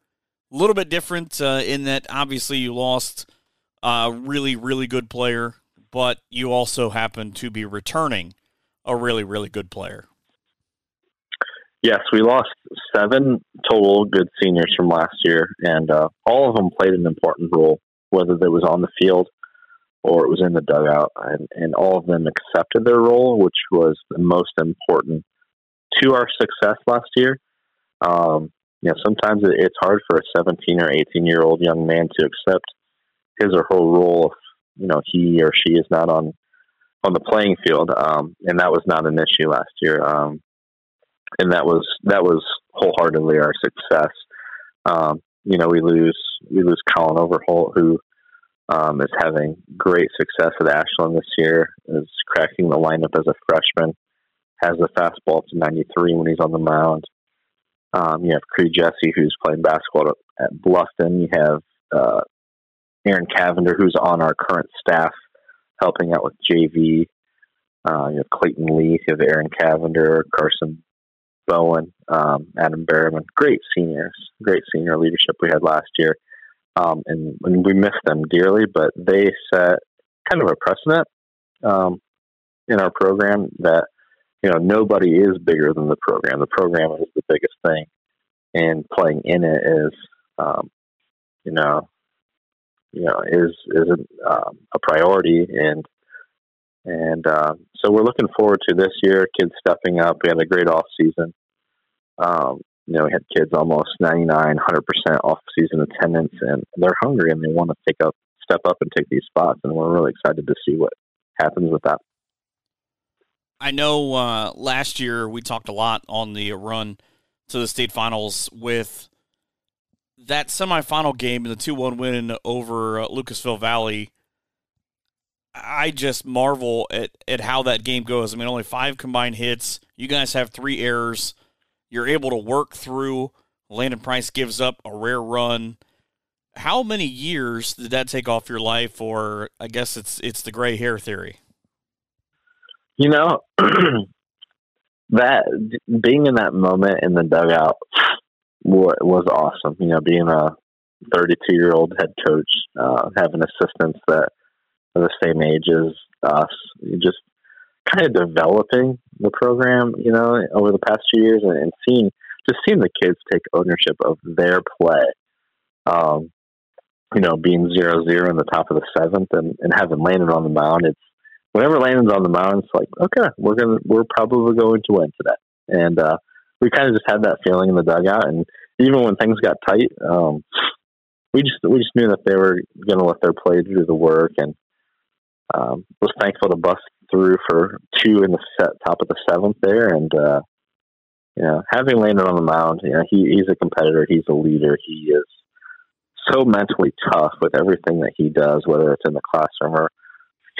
a little bit different uh, in that obviously you lost a really, really good player, but you also happen to be returning a really, really good player. Yes, we lost seven total good seniors from last year, and uh, all of them played an important role, whether they was on the field or it was in the dugout, and, and all of them accepted their role, which was the most important to our success last year. Um, you know, sometimes it's hard for a 17 or 18 year old young man to accept his or her role if you know he or she is not on on the playing field, um, and that was not an issue last year. Um, and that was that was wholeheartedly our success. Um, you know, we lose we lose Colin Overholt, who um, is having great success at Ashland this year. Is cracking the lineup as a freshman. Has a fastball to 93 when he's on the mound. Um, you have Creed Jesse, who's playing basketball at Bluffton. You have uh, Aaron Cavender, who's on our current staff, helping out with JV. Uh, you have Clayton Lee, you have Aaron Cavender, Carson Bowen, um, Adam Berriman. Great seniors, great senior leadership we had last year. Um, and, and, we miss them dearly, but they set kind of a precedent um, in our program that you know nobody is bigger than the program. The program is the biggest thing, and playing in it is, um, you know, you know, is is a, um, a priority, and and uh, so we're looking forward to this year. Kids stepping up. We had a great off season. Um, you know, we had kids almost 99, 100% off season attendance, and they're hungry and they want to take up, step up and take these spots. And we're really excited to see what happens with that. I know uh, last year we talked a lot on the run to the state finals with that semifinal game and the 2 1 win over uh, Lucasville Valley. I just marvel at, at how that game goes. I mean, only five combined hits. You guys have three errors. You're able to work through. Landon Price gives up a rare run. How many years did that take off your life, or I guess it's it's the gray hair theory? You know, that being in that moment in the dugout was awesome. You know, being a 32 year old head coach, uh, having assistants that are the same age as us, just kind of developing the program, you know, over the past few years and, and seeing just seeing the kids take ownership of their play. Um, you know, being zero zero in the top of the seventh and, and having Landon on the mound, it's whenever Landon's on the mound, it's like, okay, we're gonna we're probably going to win today. And uh, we kind of just had that feeling in the dugout and even when things got tight, um, we just we just knew that they were gonna let their play do the work and um, was thankful to bust through for two in the set, top of the seventh there, and uh, you know, having landed on the mound, you know, he, he's a competitor, he's a leader, he is so mentally tough with everything that he does, whether it's in the classroom or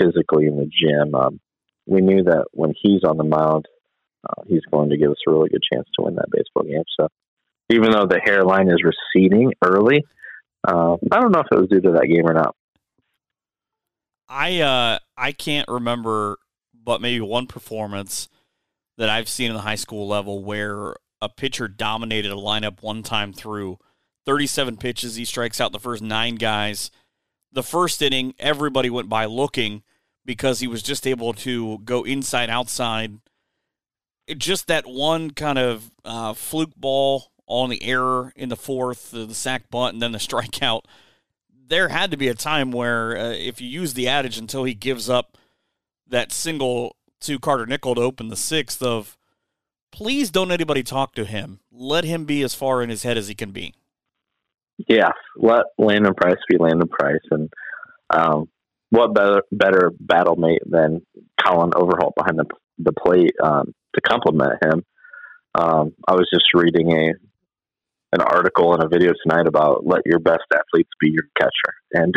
physically in the gym. Um, we knew that when he's on the mound, uh, he's going to give us a really good chance to win that baseball game. So, even though the hairline is receding early, uh, I don't know if it was due to that game or not. I uh, I can't remember, but maybe one performance that I've seen in the high school level where a pitcher dominated a lineup one time through 37 pitches. He strikes out the first nine guys. The first inning, everybody went by looking because he was just able to go inside outside. It, just that one kind of uh, fluke ball on the error in the fourth, the, the sack bunt, and then the strikeout there had to be a time where uh, if you use the adage until he gives up that single to Carter Nickel to open the sixth of please don't anybody talk to him. Let him be as far in his head as he can be. Yeah, let Landon Price be Landon Price, and um, what better better battle mate than Colin Overholt behind the the plate um, to complement him? Um, I was just reading a an article and a video tonight about let your best athletes be your catcher, and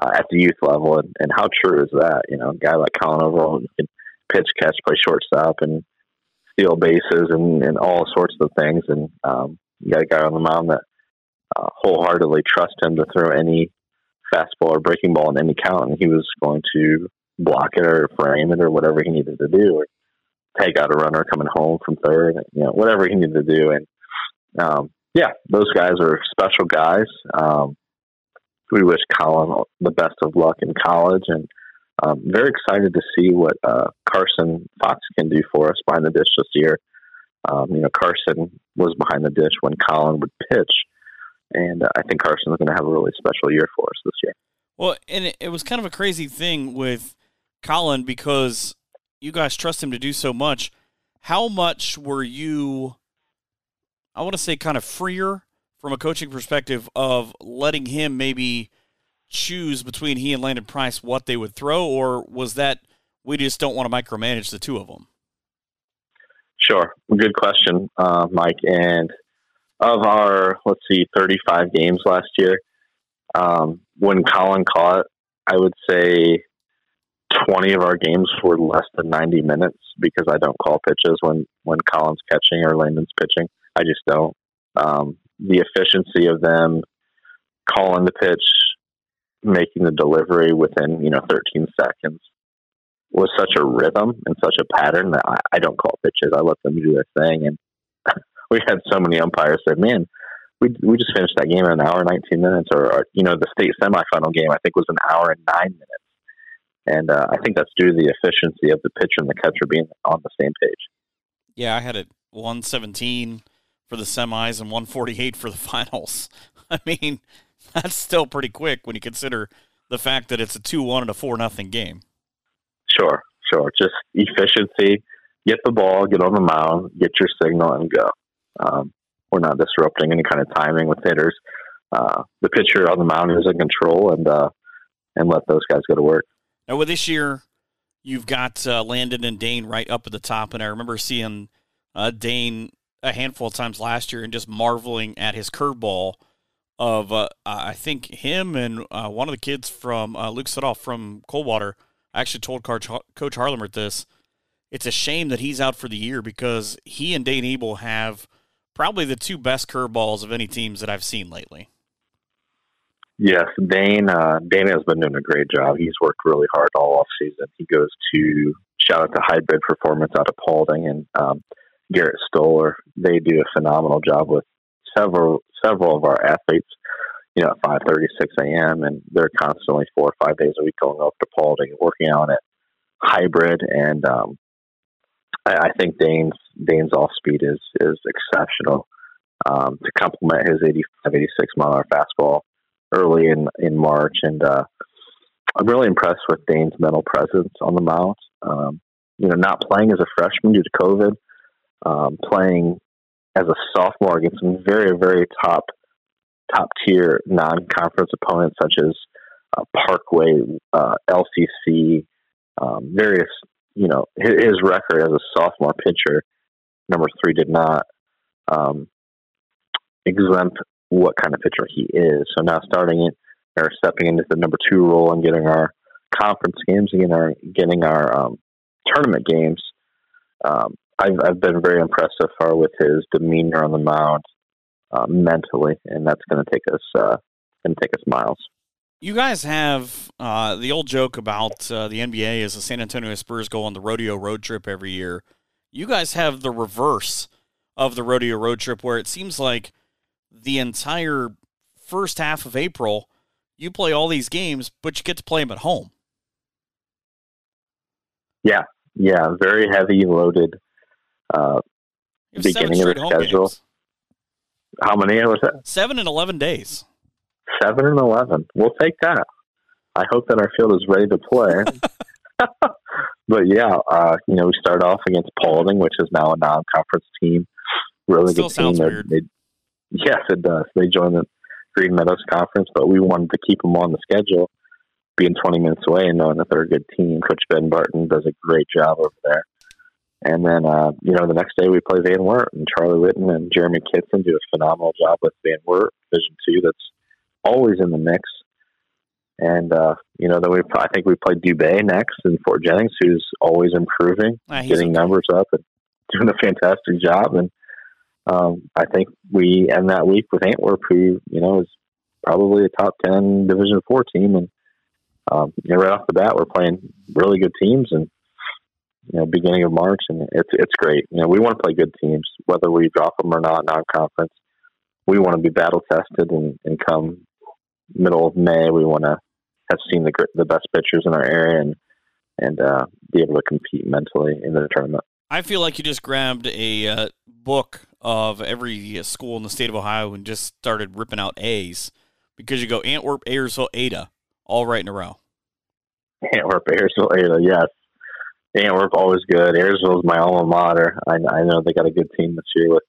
uh, at the youth level, and, and how true is that? You know, a guy like Colin Overholt can pitch, catch, play shortstop, and steal bases, and, and all sorts of things, and um, you got a guy on the mound that uh, wholeheartedly trust him to throw any fastball or breaking ball in any count, and he was going to block it or frame it or whatever he needed to do, or take out a runner coming home from third, you know, whatever he needed to do. And um, yeah, those guys are special guys. Um, we wish Colin the best of luck in college, and um, very excited to see what uh, Carson Fox can do for us behind the dish this year. Um, you know, Carson was behind the dish when Colin would pitch, and uh, I think Carson is going to have a really special year for us this year. Well, and it, it was kind of a crazy thing with Colin because you guys trust him to do so much. How much were you, I want to say, kind of freer from a coaching perspective of letting him maybe choose between he and Landon Price what they would throw, or was that we just don't want to micromanage the two of them? Sure. Good question, uh, Mike. And of our, let's see, 35 games last year, um, when Colin caught, I would say 20 of our games were less than 90 minutes because I don't call pitches when, when Colin's catching or Landon's pitching. I just don't. Um, the efficiency of them calling the pitch, making the delivery within, you know, 13 seconds was such a rhythm and such a pattern that I, I don't call pitches. I let them do their thing. And we had so many umpires say, man, we, we just finished that game in an hour and 19 minutes or, or, you know, the state semifinal game, I think was an hour and nine minutes. And uh, I think that's due to the efficiency of the pitcher and the catcher being on the same page. Yeah, I had it 117 for the semis and 148 for the finals. I mean, that's still pretty quick when you consider the fact that it's a 2 1 and a 4 nothing game. Sure, sure. Just efficiency. Get the ball, get on the mound, get your signal, and go. Um, we're not disrupting any kind of timing with hitters. Uh, the pitcher on the mound is in control, and uh, and let those guys go to work. Now, with this year, you've got uh, Landon and Dane right up at the top, and I remember seeing uh, Dane a handful of times last year and just marveling at his curveball. Of uh, I think him and uh, one of the kids from uh, Luke Sudoff from Coldwater. I actually told Coach Coach Harlamert this. It's a shame that he's out for the year because he and Dane Ebel have probably the two best curveballs of any teams that I've seen lately. Yes, Dane. Uh, Dane has been doing a great job. He's worked really hard all off season. He goes to shout out to Hybrid Performance out of Paulding and um, Garrett Stoller. They do a phenomenal job with several several of our athletes. You know, at five thirty, six a.m. and they're constantly four or five days a week going up to Paulding, working on it hybrid. And um, I, I think Dane's Dane's off speed is is exceptional. Um, to complement his 85, 86 mile hour fastball early in in March, and uh, I'm really impressed with Dane's mental presence on the mound. Um, you know, not playing as a freshman due to COVID, um, playing as a sophomore against some very very top top tier non conference opponents such as uh, Parkway, uh, LCC, um, various. You know, his, his, record as a sophomore pitcher, number three, did not um, exempt what kind of pitcher he is. So now starting it or stepping into the number two role and getting our conference games, getting our getting our um, tournament games. Um, I've I've been very impressed so far with his demeanor on the mound, uh, mentally, and that's going to take us uh, going to take us miles. You guys have uh, the old joke about uh, the NBA is the San Antonio Spurs go on the rodeo road trip every year. You guys have the reverse of the rodeo road trip, where it seems like the entire first half of April, you play all these games, but you get to play them at home. Yeah, yeah, very heavy loaded uh, beginning of the schedule. Games. How many was that? Seven and eleven days. Seven and eleven. We'll take that. I hope that our field is ready to play. but yeah, uh, you know, we start off against Paulding, which is now a non-conference team. Really Still good team. They, Yes, it does. They joined the Green Meadows Conference, but we wanted to keep them on the schedule, being 20 minutes away and knowing that they're a good team. Coach Ben Barton does a great job over there. And then, uh, you know, the next day we play Van Wert, and Charlie Whitten and Jeremy Kitson do a phenomenal job with Van Wert Division Two. That's always in the mix. And uh, you know, then we I think we play Dubay next in Fort Jennings, who's always improving, Ah, getting numbers up, and doing a fantastic job. And um, I think we end that week with Antwerp, who you know is probably a top ten Division Four team, and um, you know, right off the bat, we're playing really good teams, and you know, beginning of March, and it's it's great. You know, we want to play good teams, whether we drop them or not non-conference. We want to be battle tested, and, and come middle of May, we want to have seen the the best pitchers in our area, and and uh, be able to compete mentally in the tournament. I feel like you just grabbed a uh, book of every school in the state of Ohio and just started ripping out A's because you go Antwerp, Ayersville, Ada, all right in a row. Antwerp, Ayersville, Ada, yes. Antwerp always good. Ayersville is my alma mater. I, I know they got a good team this year with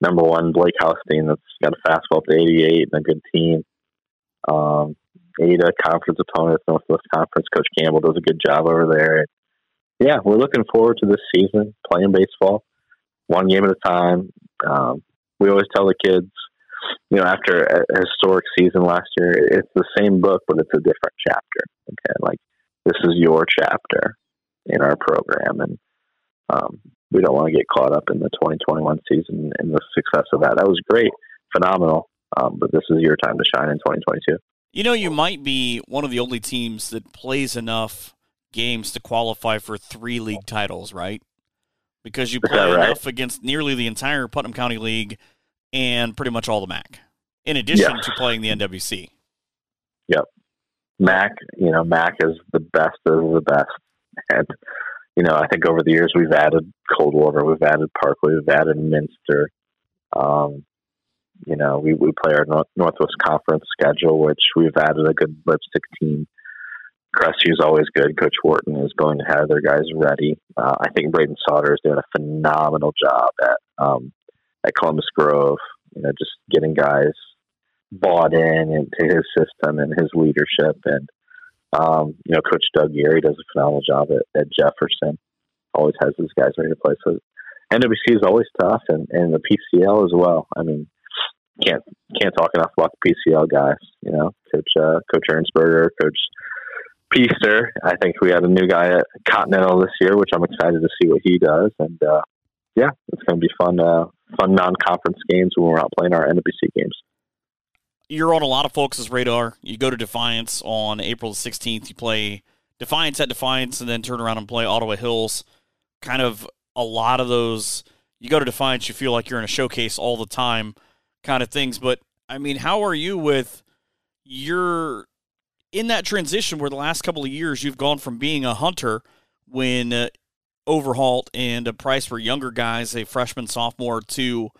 number one Blake Houstein that's got a fastball to 88 and a good team. Um, Ada conference opponents, Northwest Conference. Coach Campbell does a good job over there. Yeah, we're looking forward to this season playing baseball, one game at a time. Um, we always tell the kids, you know, after a historic season last year, it's the same book, but it's a different chapter. Okay, like this is your chapter in our program, and um, we don't want to get caught up in the 2021 season and the success of that. That was great, phenomenal, um, but this is your time to shine in 2022. You know, you might be one of the only teams that plays enough games to qualify for three league titles, right? Because you play right? enough against nearly the entire Putnam County League and pretty much all the MAC, in addition to playing the NWC. Yep. MAC, you know, Mac is the best of the best. And, you know, I think over the years we've added Coldwater, we've added Parkway, we've added Minster. Um, you know, we, we play our North, Northwest Conference schedule, which we've added a good lipstick team. Cressy's always good. Coach Wharton is going to have their guys ready. Uh, I think Braden Sauter is doing a phenomenal job at um, at Columbus Grove. You know, just getting guys bought in into his system and his leadership. And, um, you know, Coach Doug Geary does a phenomenal job at, at Jefferson. Always has his guys ready to play. So NWC is always tough, and, and the PCL as well. I mean, can't can't talk enough about the PCL guys. You know, Coach uh, Coach Ernstberger, Coach Peaster. I think we had a new guy at Continental this year, which I'm excited to see what he does. And uh, yeah, it's going to be fun. Uh, fun non-conference games when we're out playing our NWC games. You're on a lot of folks' radar. You go to Defiance on April the 16th. You play Defiance at Defiance and then turn around and play Ottawa Hills. Kind of a lot of those. You go to Defiance, you feel like you're in a showcase all the time kind of things. But, I mean, how are you with your in that transition where the last couple of years you've gone from being a hunter when uh, Overholt and a Price for younger guys, a freshman, sophomore, to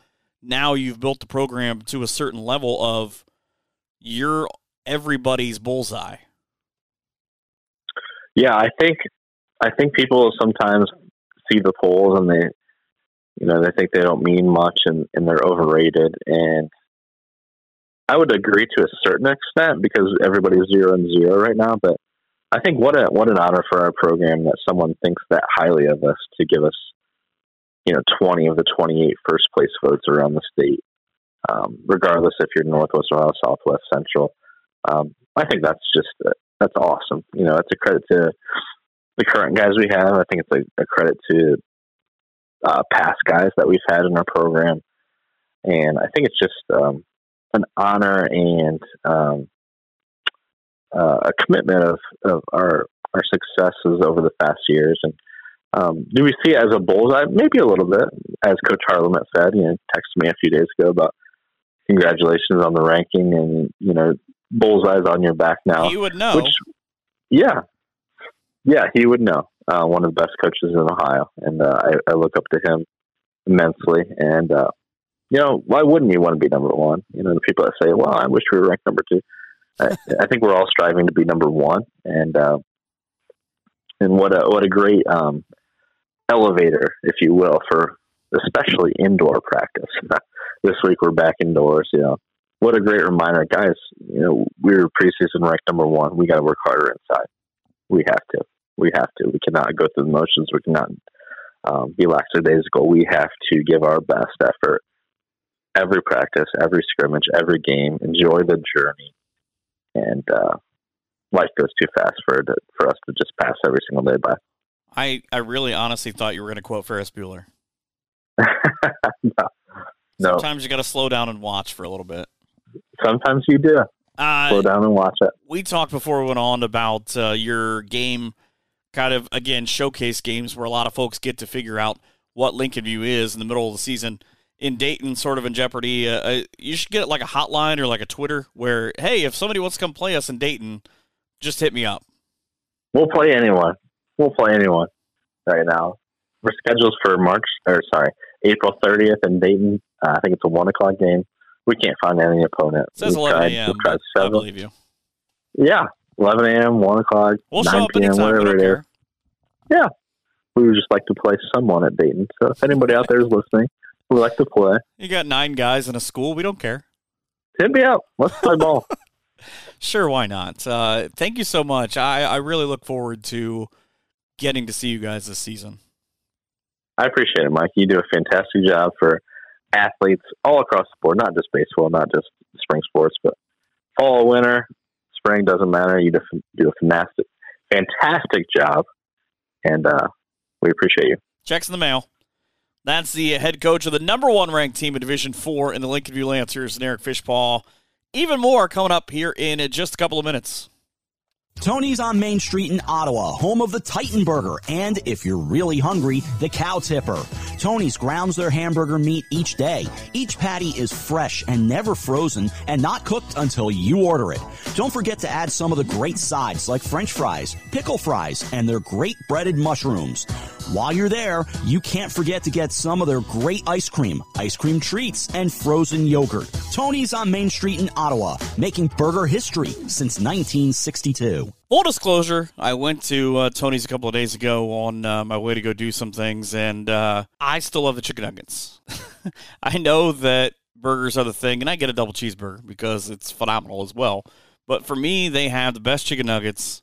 now you've built the program to a certain level of you're everybody's bullseye. Yeah, I think I think people sometimes see the polls and they, you know, they think they don't mean much and, and they're overrated. And I would agree to a certain extent because everybody's zero and zero right now. But I think what a what an honor for our program that someone thinks that highly of us to give us, you know, twenty of the 28 first place votes around the state, um, regardless if you're Northwest Ohio, Southwest, Central. Um, I think that's just that's awesome. You know, it's a credit to the current guys we have. I think it's a, a credit to uh, past guys that we've had in our program, and I think it's just um, an honor and um, uh, a commitment of, of our our successes over the past years. And um, do we see it as a bullseye? Maybe a little bit, as Coach Harlamert said. You know, texted me a few days ago about congratulations on the ranking, and you know, bullseyes on your back now. you would know. Which, yeah, yeah, he would know. Uh, one of the best coaches in Ohio, and uh, I, I look up to him immensely. And uh, you know, why wouldn't you want to be number one? You know, the people that say, "Well, I wish we were ranked number two. I, I think we're all striving to be number one, and uh, and what a what a great um, elevator, if you will, for especially indoor practice. this week we're back indoors. You know, what a great reminder, guys. You know, we were preseason ranked number one. We got to work harder inside. We have to. We have to. We cannot go through the motions. We cannot um, be lackadaisical. We have to give our best effort every practice, every scrimmage, every game. Enjoy the journey, and uh, life goes too fast for for us to just pass every single day by. I I really honestly thought you were going to quote Ferris Bueller. no. no. Sometimes you got to slow down and watch for a little bit. Sometimes you do. Uh, slow down and watch it. We talked before we went on about uh, your game, kind of again showcase games where a lot of folks get to figure out what Lincoln View is in the middle of the season. In Dayton, sort of in jeopardy. Uh, uh you should get like a hotline or like a Twitter where, hey, if somebody wants to come play us in Dayton, just hit me up. We'll play anyone. We'll play anyone right now. We're scheduled for March or sorry, April 30th in Dayton. Uh, I think it's a one o'clock game. We can't find any opponent. It says We've 11 a.m. we've I believe you. Yeah, 11 a.m., 1 o'clock, We'll 9 show up p.m., anytime. Whatever it is. care. We would just like to play someone at Dayton. So if anybody out there is listening, we'd like to play. You got nine guys in a school. We don't care. Hit me up. Let's play ball. Sure, why not? Uh, thank you so much. I, I really look forward to getting to see you guys this season. I appreciate it, Mike. You do a fantastic job for athletes all across the board, not just baseball, not just spring sports, but fall, winter, spring doesn't matter. You do, a fantastic, fantastic job, and uh, we appreciate you. Checks in the mail. That's the head coach of the number one ranked team in Division Four in the Lincoln View Lancers, and Eric Fishpaw. Even more coming up here in just a couple of minutes. Tony's on Main Street in Ottawa, home of the Titan Burger, and if you're really hungry, the Cow Tipper. Tony's grounds their hamburger meat each day. Each patty is fresh and never frozen and not cooked until you order it. Don't forget to add some of the great sides like french fries, pickle fries, and their great breaded mushrooms. While you're there, you can't forget to get some of their great ice cream, ice cream treats, and frozen yogurt. Tony's on Main Street in Ottawa, making burger history since 1962. Full disclosure, I went to uh, Tony's a couple of days ago on uh, my way to go do some things, and uh, I still love the chicken nuggets. I know that burgers are the thing, and I get a double cheeseburger because it's phenomenal as well. But for me, they have the best chicken nuggets,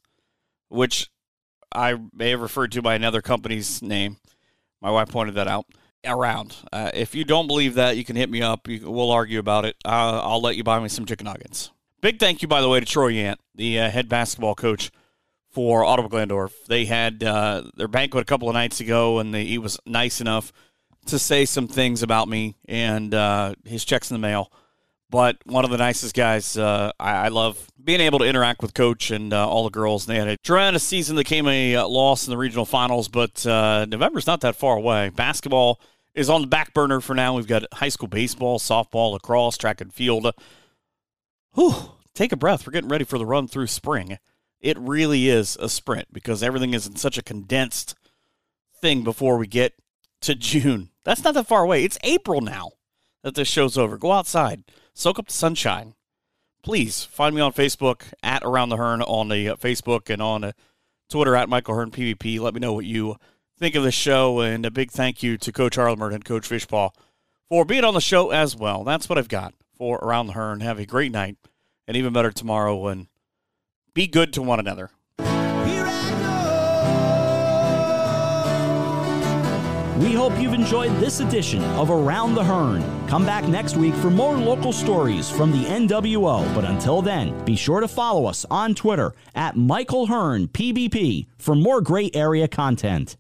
which I may have referred to by another company's name. My wife pointed that out. Around. Uh, if you don't believe that, you can hit me up. You, we'll argue about it. Uh, I'll let you buy me some chicken nuggets. Big thank you, by the way, to Troy Yant, the uh, head basketball coach for Ottawa Glandorf. They had uh, their banquet a couple of nights ago, and they, he was nice enough to say some things about me and uh, his checks in the mail. But one of the nicest guys. Uh, I, I love being able to interact with Coach and uh, all the girls. And they had a tremendous season that came a uh, loss in the regional finals, but uh, November's not that far away. Basketball is on the back burner for now. We've got high school baseball, softball, lacrosse, track and field. Whew, take a breath. We're getting ready for the run through spring. It really is a sprint because everything is in such a condensed thing before we get to June. That's not that far away. It's April now that this show's over. Go outside, soak up the sunshine. Please find me on Facebook at Around the Hearn on the uh, Facebook and on uh, Twitter at Michael Hearn PBP. Let me know what you think of the show, and a big thank you to Coach Harlamert and Coach Fishpaw for being on the show as well. That's what I've got for Around the Hearn. Have a great night, and even better tomorrow, and be good to one another. We hope you've enjoyed this edition of Around the Hearn. Come back next week for more local stories from the NWO. But until then, be sure to follow us on Twitter at Michael Hearn PBP for more great area content.